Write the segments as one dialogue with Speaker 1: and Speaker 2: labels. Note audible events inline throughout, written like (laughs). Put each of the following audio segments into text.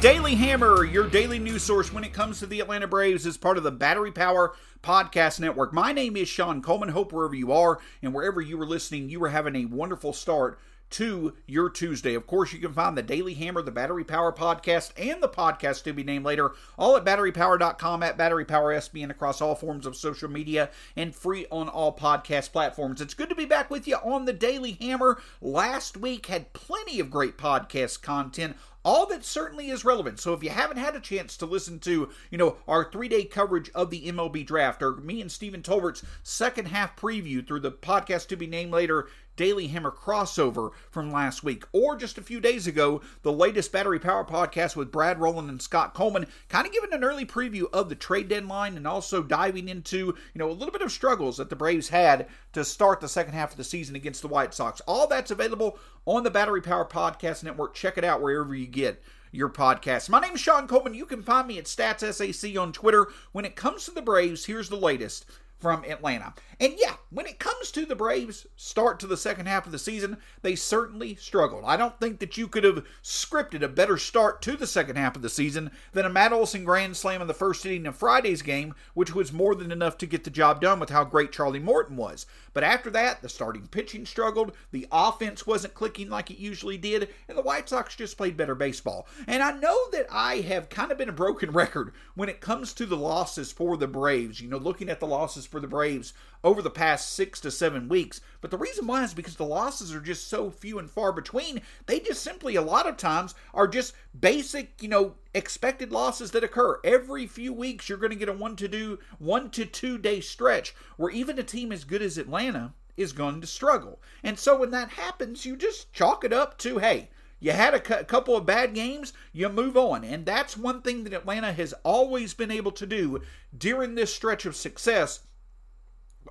Speaker 1: Daily Hammer, your daily news source when it comes to the Atlanta Braves, is part of the Battery Power Podcast Network. My name is Shawn Coleman. Hope wherever you are and wherever you are listening, you are having a wonderful start to your Tuesday. Of course, you can find the Daily Hammer, the Battery Power Podcast, and the podcast to be named later, all at batterypower.com, at Battery Power SB, and across all forms of social media and free on all podcast platforms. It's good to be back with you on the Daily Hammer. Last week had plenty of great podcast content all that certainly is relevant. So if you haven't had a chance to listen to, you know, our three-day coverage of the MLB draft, or me and Stephen Tolbert's second half preview through the podcast to be named later Daily Hammer crossover from last week, or just a few days ago, the latest Battery Power podcast with Brad Rowland and Scott Coleman, kind of giving an early preview of the trade deadline and also diving into, you know, a little bit of struggles that the Braves had to start the second half of the season against the White Sox. All that's available on the Battery Power Podcast Network. Check it out wherever you get your podcast. My name is Shawn Coleman. You can find me at StatsSAC on Twitter. When it comes to the Braves, here's the latest from Atlanta. And yeah, when it comes to the Braves' start to the second half of the season, they certainly struggled. I don't think that you could have scripted a better start to the second half of the season than a Matt Olson grand slam in the first inning of Friday's game, which was more than enough to get the job done with how great Charlie Morton was. But after that, the starting pitching struggled, the offense wasn't clicking like it usually did, and the White Sox just played better baseball. And I know that I have kind of been a broken (laughs) record when it comes to the losses for the Braves. You know, looking at the losses for the Braves over the past six to seven weeks. But the reason why is because the losses are just so few and far between. They just simply, a lot of times, are just basic, you know, expected losses that occur. Every few weeks, you're going to get a one to do, one to two day stretch where even a team as good as Atlanta is going to struggle. And so when that happens, you just chalk it up to, hey, you had a, cu- couple of bad games, you move on. And that's one thing that Atlanta has always been able to do during this stretch of success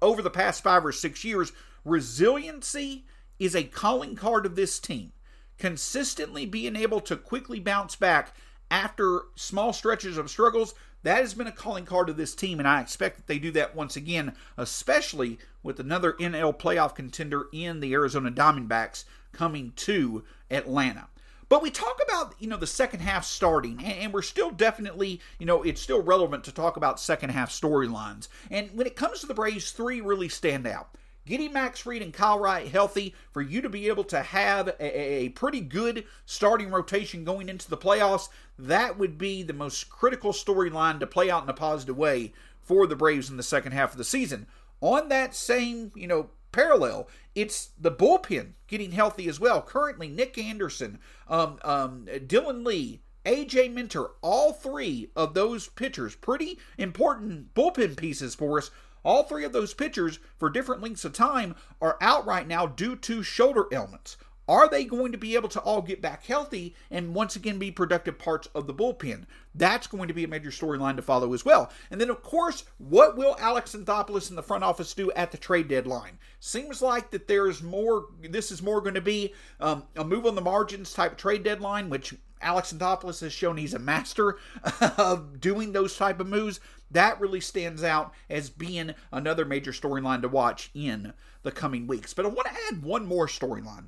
Speaker 1: over the past five or six years. Resiliency is a calling card of this team. Consistently being able to quickly bounce back after small stretches of struggles, that has been a calling card of this team, and I expect that they do that once again, especially with another NL playoff contender in the Arizona Diamondbacks coming to Atlanta. But we talk about, you know, the second half starting, and, we're still definitely, you know, it's still relevant to talk about second half storylines. And when it comes to the Braves, three really stand out. Getting Max Fried and Kyle Wright healthy for you to be able to have a, a pretty good starting rotation going into the playoffs, that would be the most critical storyline to play out in a positive way for the Braves in the second half of the season. On that same, you know, parallel. It's the bullpen getting healthy as well. Currently, Nick Anderson, um, um, Dylan Lee, AJ Minter, all three of those pitchers, pretty important bullpen pieces for us. All three of those pitchers, for different lengths of time, are out right now due to shoulder ailments. Are they going to be able to all get back healthy and once again be productive parts of the bullpen? That's going to be a major storyline to follow as well. And then, of course, what will Alex Anthopoulos in the front office do at the trade deadline? Seems like that there's more. This is more going to be um, a move on the margins type trade deadline, which Alex Anthopoulos has shown he's a master (laughs) of doing those type of moves. That really stands out as being another major storyline to watch in the coming weeks. But I want to add one more storyline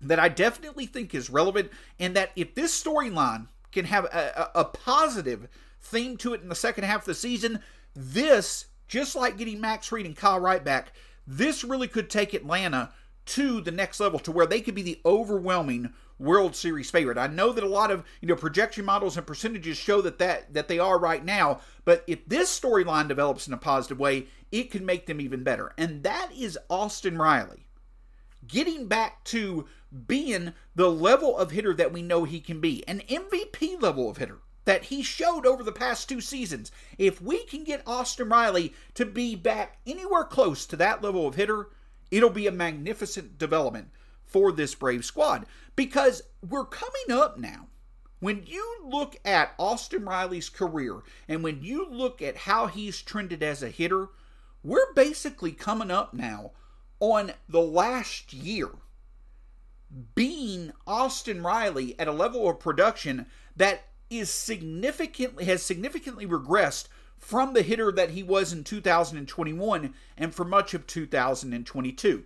Speaker 1: that I definitely think is relevant, and that if this storyline can have a, a, positive theme to it in the second half of the season, this, just like getting Max Fried and Kyle Wright back, this really could take Atlanta to the next level to where they could be the overwhelming World Series favorite. I know that a lot of you know projection models and percentages show that that that they are right now, but if this storyline develops in a positive way, it could make them even better. And that is Austin Riley getting back to being the level of hitter that we know he can be, an MVP level of hitter that he showed over the past two seasons. If we can get Austin Riley to be back anywhere close to that level of hitter, it'll be a magnificent development for this Brave squad because we're coming up now. When you look at Austin Riley's career and when you look at how he's trended as a hitter, we're basically coming up now on the last year being Austin Riley at a level of production that is significantly has significantly regressed from the hitter that he was in 2021 and for much of 2022.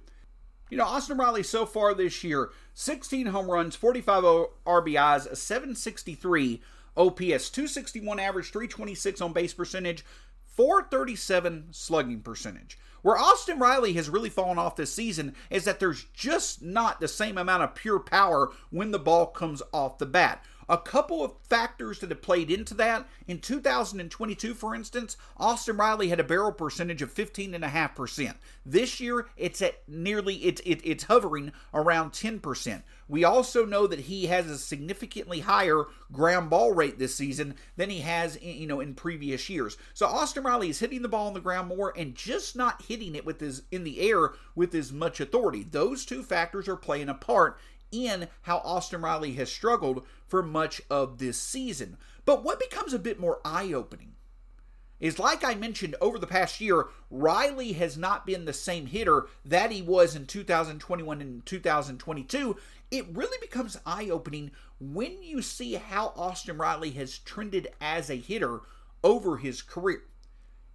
Speaker 1: You know, Austin Riley so far this year 16 home runs, 45 RBIs, a 763 OPS, 261 average, 326 on base percentage, 437 slugging percentage. Where Austin Riley has really fallen off this season is that there's just not the same amount of pure power when the ball comes off the bat. A couple of factors that have played into that. In 2022, for instance, Austin Riley had a barrel percentage of 15.5%. This year, it's at nearly, it's, it, it's hovering around 10%. We also know that he has a significantly higher ground ball rate this season than he has, in, you know, in previous years. So Austin Riley is hitting the ball on the ground more and just not hitting it with his in the air with as much authority. Those two factors are playing a part in how Austin Riley has struggled for much of this season. But what becomes a bit more eye opening is like I mentioned over the past year, Riley has not been the same hitter that he was in 2021 and 2022. It really becomes eye opening when you see how Austin Riley has trended as a hitter over his career.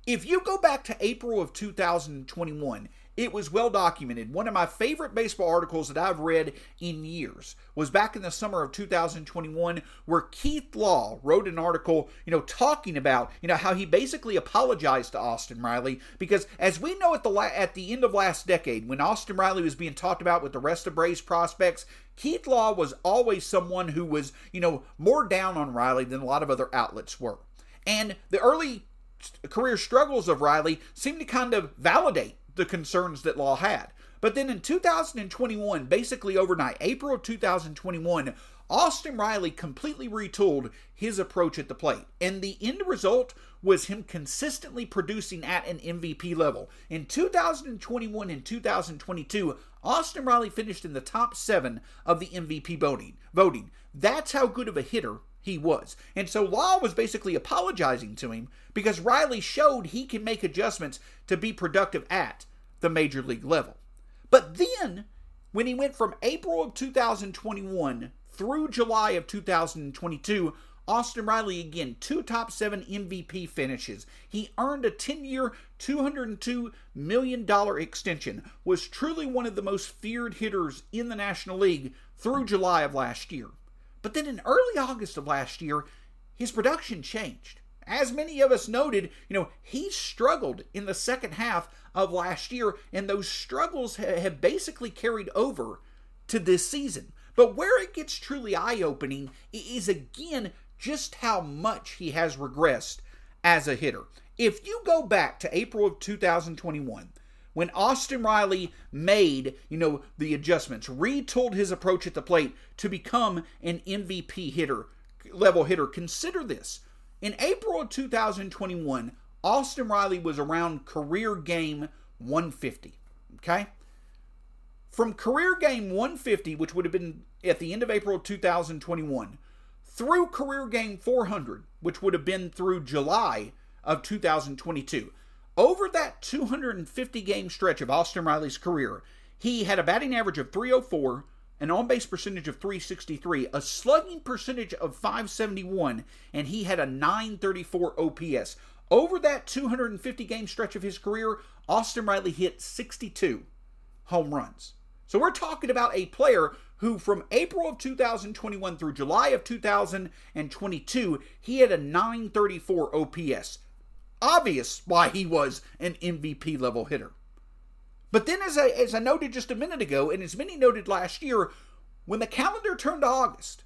Speaker 1: If you go back to April of 2021 it was well documented. One of my favorite baseball articles that I've read in years was back in the summer of 2021 where Keith Law wrote an article, you know, talking about, you know, how he basically apologized to Austin Riley because as we know at the la- at the end of last decade when Austin Riley was being talked about with the rest of Braves prospects, Keith Law was always someone who was, you know, more down on Riley than a lot of other outlets were. And the early career struggles of Riley seemed to kind of validate the concerns that Law had. But then in 2021, basically overnight, April of 2021, Austin Riley completely retooled his approach at the plate. And the end result was him consistently producing at an MVP level. In 2021 and 2022, Austin Riley finished in the top seven of the MVP voting. Voting. That's how good of a hitter he was. And so Law was basically apologizing to him because Riley showed he can make adjustments to be productive at the major league level. But then, when he went from April of 2021 through July of 2022, Austin Riley again, two top seven MVP finishes. He earned a 10 year, $202 million extension, was truly one of the most feared hitters in the National League through July of last year. But then in early August of last year, his production changed. As many of us noted, you know, he struggled in the second half of last year, and those struggles have basically carried over to this season. But where it gets truly eye opening is again just how much he has regressed as a hitter. If you go back to April of 2021, when Austin Riley made, you know, the adjustments, retooled his approach at the plate to become an MVP hitter, level hitter. Consider this. In April of 2021, Austin Riley was around career game 150. Okay? From career game 150, which would have been at the end of April 2021, through career game 400, which would have been through July of 2022. Over that 250 game stretch of Austin Riley's career, he had a batting average of 304, an on base percentage of 363, a slugging percentage of 571, and he had a 934 OPS. Over that 250 game stretch of his career, Austin Riley hit 62 home runs. So we're talking about a player who from April of 2021 through July of 2022, he had a 934 OPS obvious why he was an MVP level hitter. But then, as I, as I noted just a minute ago, and as many noted last year, when the calendar turned to August,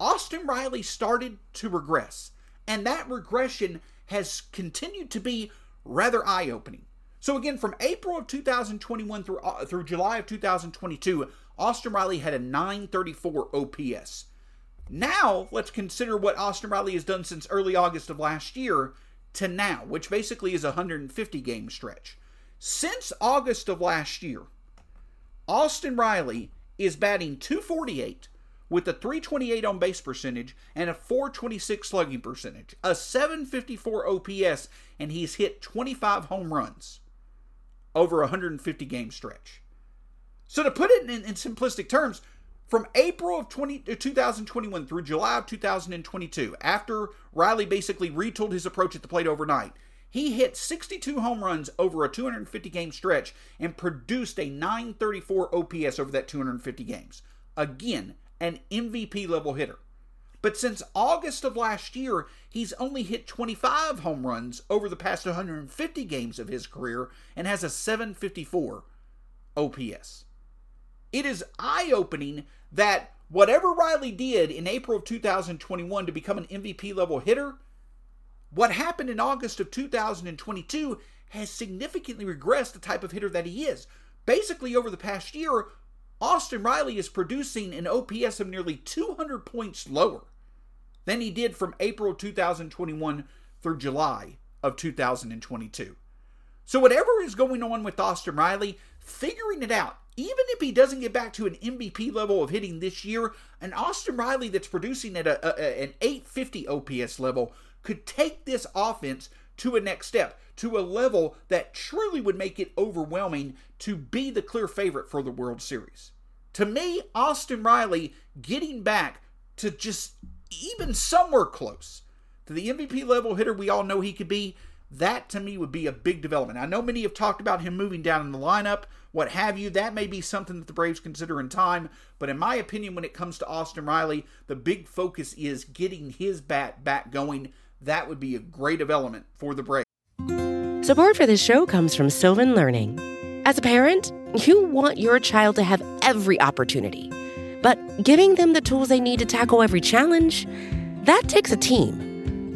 Speaker 1: Austin Riley started to regress. And that regression has continued to be rather eye opening. So, again, from April of 2021 through, uh, through July of 2022, Austin Riley had a 934 OPS. Now, let's consider what Austin Riley has done since early August of last year to now, which basically is a 150 game stretch. Since August of last year, Austin Riley is batting 248 with a 328 on base percentage and a 426 slugging percentage, a 754 OPS, and he's hit 25 home runs over a 150 game stretch. So to put it in, in simplistic terms, from April of 20, uh, 2021 through July of 2022, after Riley basically retooled his approach at the plate overnight, He hit 62 home runs over a 250 game stretch and produced a 934 OPS over that 250 games. Again, an MVP level hitter. But since August of last year, he's only hit 25 home runs over the past 150 games of his career and has a 754 OPS. It is eye opening that whatever Riley did in April of 2021 to become an MVP level hitter, what happened in August of 2022 has significantly regressed the type of hitter that he is. Basically, over the past year, Austin Riley is producing an OPS of nearly 200 points lower than he did from April 2021 through July of 2022. So, whatever is going on with Austin Riley, figuring it out, even if he doesn't get back to an MVP level of hitting this year, an Austin Riley that's producing at a, a, an 850 OPS level could take this offense to a next step, to a level that truly would make it overwhelming to be the clear favorite for the World Series. To me, Austin Riley getting back to just even somewhere close to the MVP level hitter we all know he could be, that to me would be a big development. I know many have talked about him moving down in the lineup, what have you. That may be something that the Braves consider in time, but in my opinion, when it comes to Austin Riley, the big focus is getting his bat back going. That would be a great development for the Braves.
Speaker 2: Support for this show comes from Sylvan Learning. As a parent, you want your child to have every opportunity, but giving them the tools they need to tackle every challenge, that takes a team.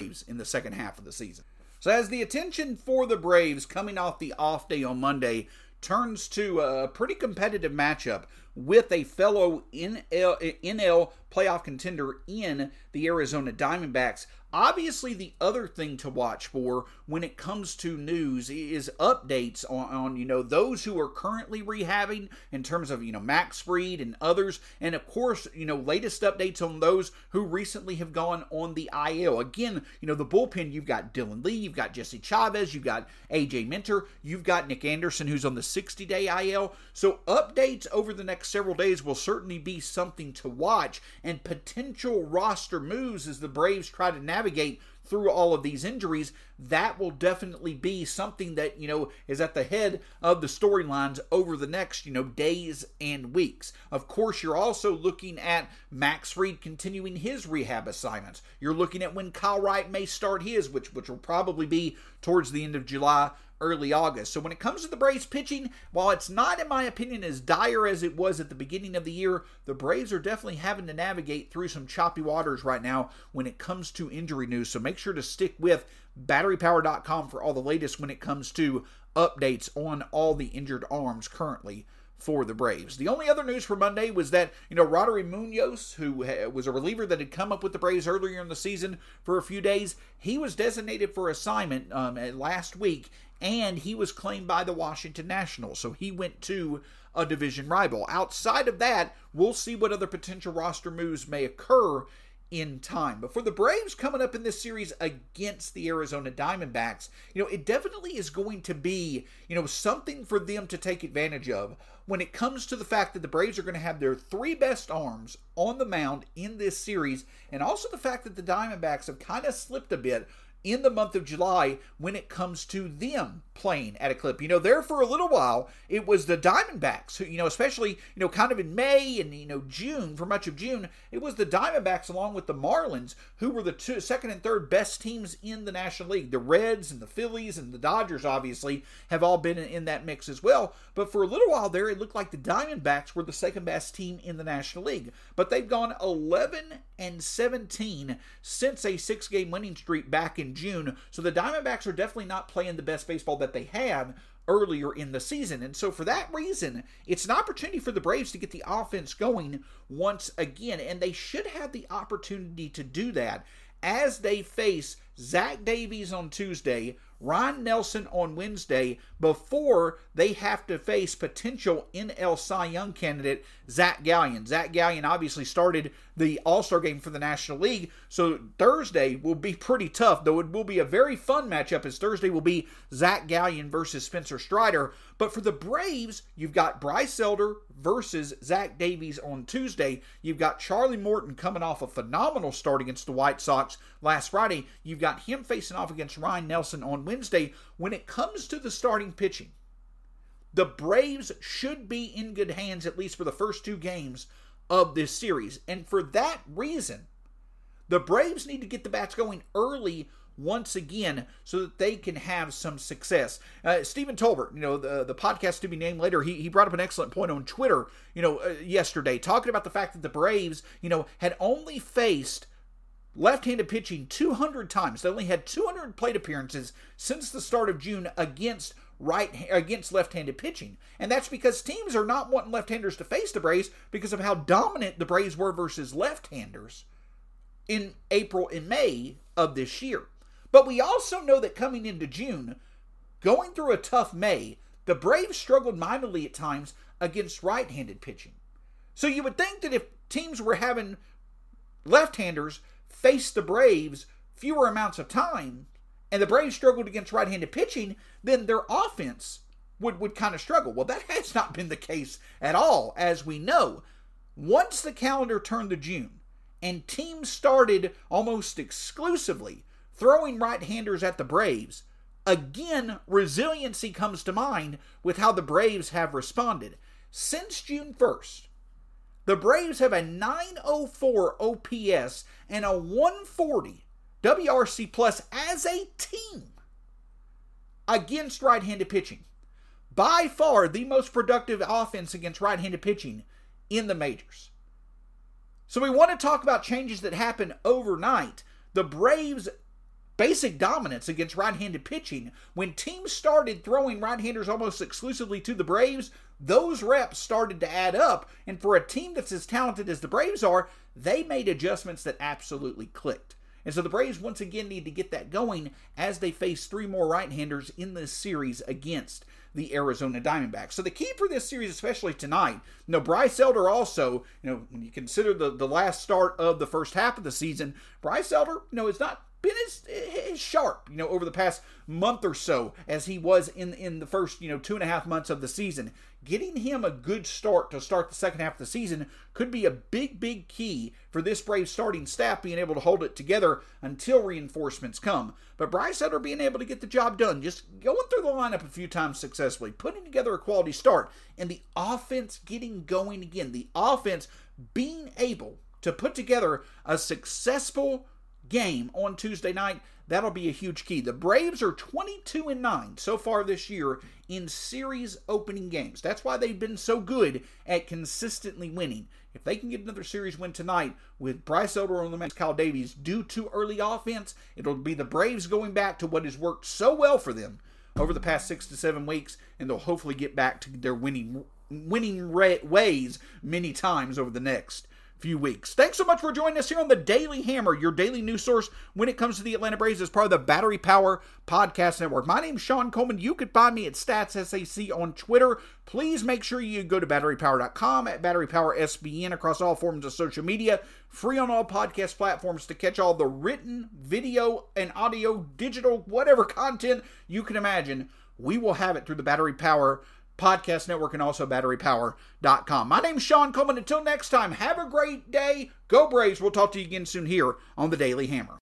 Speaker 1: in the second half of the season. So, as the attention for the Braves coming off the off day on Monday turns to a pretty competitive matchup with a fellow NL, NL playoff contender in the Arizona Diamondbacks, Obviously, the other thing to watch for when it comes to news is updates on, on, you know those who are currently rehabbing in terms of you know Max Fried and others, and of course you know latest updates on those who recently have gone on the IL. Again, you know the bullpen. You've got Dylan Lee, you've got Jesse Chavez, you've got AJ Minter, you've got Nick Anderson who's on the 60-day IL. So updates over the next several days will certainly be something to watch, and potential roster moves as the Braves try to navigate navigate through all of these injuries, that will definitely be something that, you know, is at the head of the storylines over the next, you know, days and weeks. Of course, you're also looking at Max Fried continuing his rehab assignments. You're looking at when Kyle Wright may start his, which which will probably be towards the end of July early August. So when it comes to the Braves pitching, while it's not, in my opinion, as dire as it was at the beginning of the year, the Braves are definitely having to navigate through some choppy waters right now when it comes to injury news. So make sure to stick with batterypower.com for all the latest when it comes to updates on all the injured arms currently for the Braves. The only other news for Monday was that, you know, Roddery Munoz, who was a reliever that had come up with the Braves earlier in the season for a few days, he was designated for assignment um, last week, and he was claimed by the Washington Nationals. So he went to a division rival. Outside of that, we'll see what other potential roster moves may occur in time. But for the Braves coming up in this series against the Arizona Diamondbacks, you know, it definitely is going to be, you know, something for them to take advantage of when it comes to the fact that the Braves are going to have their three best arms on the mound in this series, and also the fact that the Diamondbacks have kind of slipped a bit in the month of July when it comes to them playing at a clip. You know, there for a little while, it was the Diamondbacks, who, you know, especially, you know, kind of in May and, you know, June, for much of June, it was the Diamondbacks along with the Marlins who were the two, second and third best teams in the National League. The Reds and the Phillies and the Dodgers, obviously, have all been in, that mix as well. But for a little while there, it looked like the Diamondbacks were the second best team in the National League. But they've gone 11 and 17 since a six game winning streak back in June. So the Diamondbacks are definitely not playing the best baseball that they have earlier in the season. And so for that reason, it's an opportunity for the Braves to get the offense going once again. And they should have the opportunity to do that as they face Zach Davies on Tuesday, Ryne Nelson on Wednesday before they have to face potential NL Cy Young candidate Zac Gallen. Zac Gallen obviously started the All Star game for the National League, so Thursday will be pretty tough, though it will be a very fun matchup as Thursday will be Zac Gallen versus Spencer Strider. But for the Braves, you've got Bryce Elder versus Zach Davies on Tuesday. You've got Charlie Morton coming off a phenomenal start against the White Sox last Friday. You've got him facing off against Ryne Nelson on Wednesday. When it comes to the starting pitching, the Braves should be in good hands at least for the first two games of this series. And for that reason, the Braves need to get the bats going early once again so that they can have some success. Uh, Stephen Tolbert, you know, the, the podcast to be named later, he, he brought up an excellent point on Twitter, you know, uh, yesterday, talking about the fact that the Braves, you know, had only faced left-handed pitching 200 times. They only had 200 plate appearances since the start of June against right against left-handed pitching. And that's because teams are not wanting left-handers to face the Braves because of how dominant the Braves were versus left-handers in April and May of this year. But we also know that coming into June, going through a tough May, the Braves struggled mightily at times against right-handed pitching. So you would think that if teams were having left-handers face the Braves fewer amounts of time, and the Braves struggled against right handed pitching, then their offense would, would kind of struggle. Well, that (laughs) has not been the case at all, as we know. Once the calendar turned to June and teams started almost exclusively throwing right handers at the Braves, again, resiliency comes to mind with how the Braves have responded. Since June 1st, the Braves have a 904 OPS and a 140 WRC plus as a team against right handed pitching. By far the most productive offense against right handed pitching in the majors. So we want to talk about changes that happen overnight. The Braves' basic dominance against right handed pitching. When teams started throwing right handers almost exclusively to the Braves, those reps started to add up. And for a team that's as talented as the Braves are, they made adjustments that absolutely clicked. And so the Braves once again need to get that going as they face three more right handers in this series against the Arizona Diamondbacks. So the key for this series, especially tonight, you know, Bryce Elder also, you know, when you consider the, the last start of the first half of the season, Bryce Elder, you know, is not been as, as sharp, you know, over the past month or so as he was in in the first, you know, two and a half months of the season. Getting him a good start to start the second half of the season could be a big, big key for this Brave starting staff being able to hold it together until reinforcements come. But Bryce Elder being able to get the job done, just going through the lineup a few times successfully, putting together a quality start, and the offense getting going again. The offense being able to put together a successful game on Tuesday night. That'll be a huge key. The Braves are 22 and 9 so far this year in series opening games. That's why they've been so good at consistently winning. If they can get another series win tonight with Bryce Elder on the mound, Kyle Davies, due to early offense, it'll be the Braves going back to what has worked so well for them over the past six to seven weeks, and they'll hopefully get back to their winning winning ways many times over the next few weeks. Thanks so much for joining us here on the Daily Hammer, your daily news source when it comes to the Atlanta Braves as part of the Battery Power Podcast Network. My name is Shawn Coleman. You can find me at StatsSAC on Twitter. Please make sure you go to batterypower.com at batterypowersbn across all forms of social media. Free on all podcast platforms to catch all the written, video, and audio, digital, whatever content you can imagine. We will have it through the Battery Power Podcast Network and also batterypower.com. My name's Shawn Coleman. Until next time, have a great day. Go Braves. We'll talk to you again soon here on the Daily Hammer.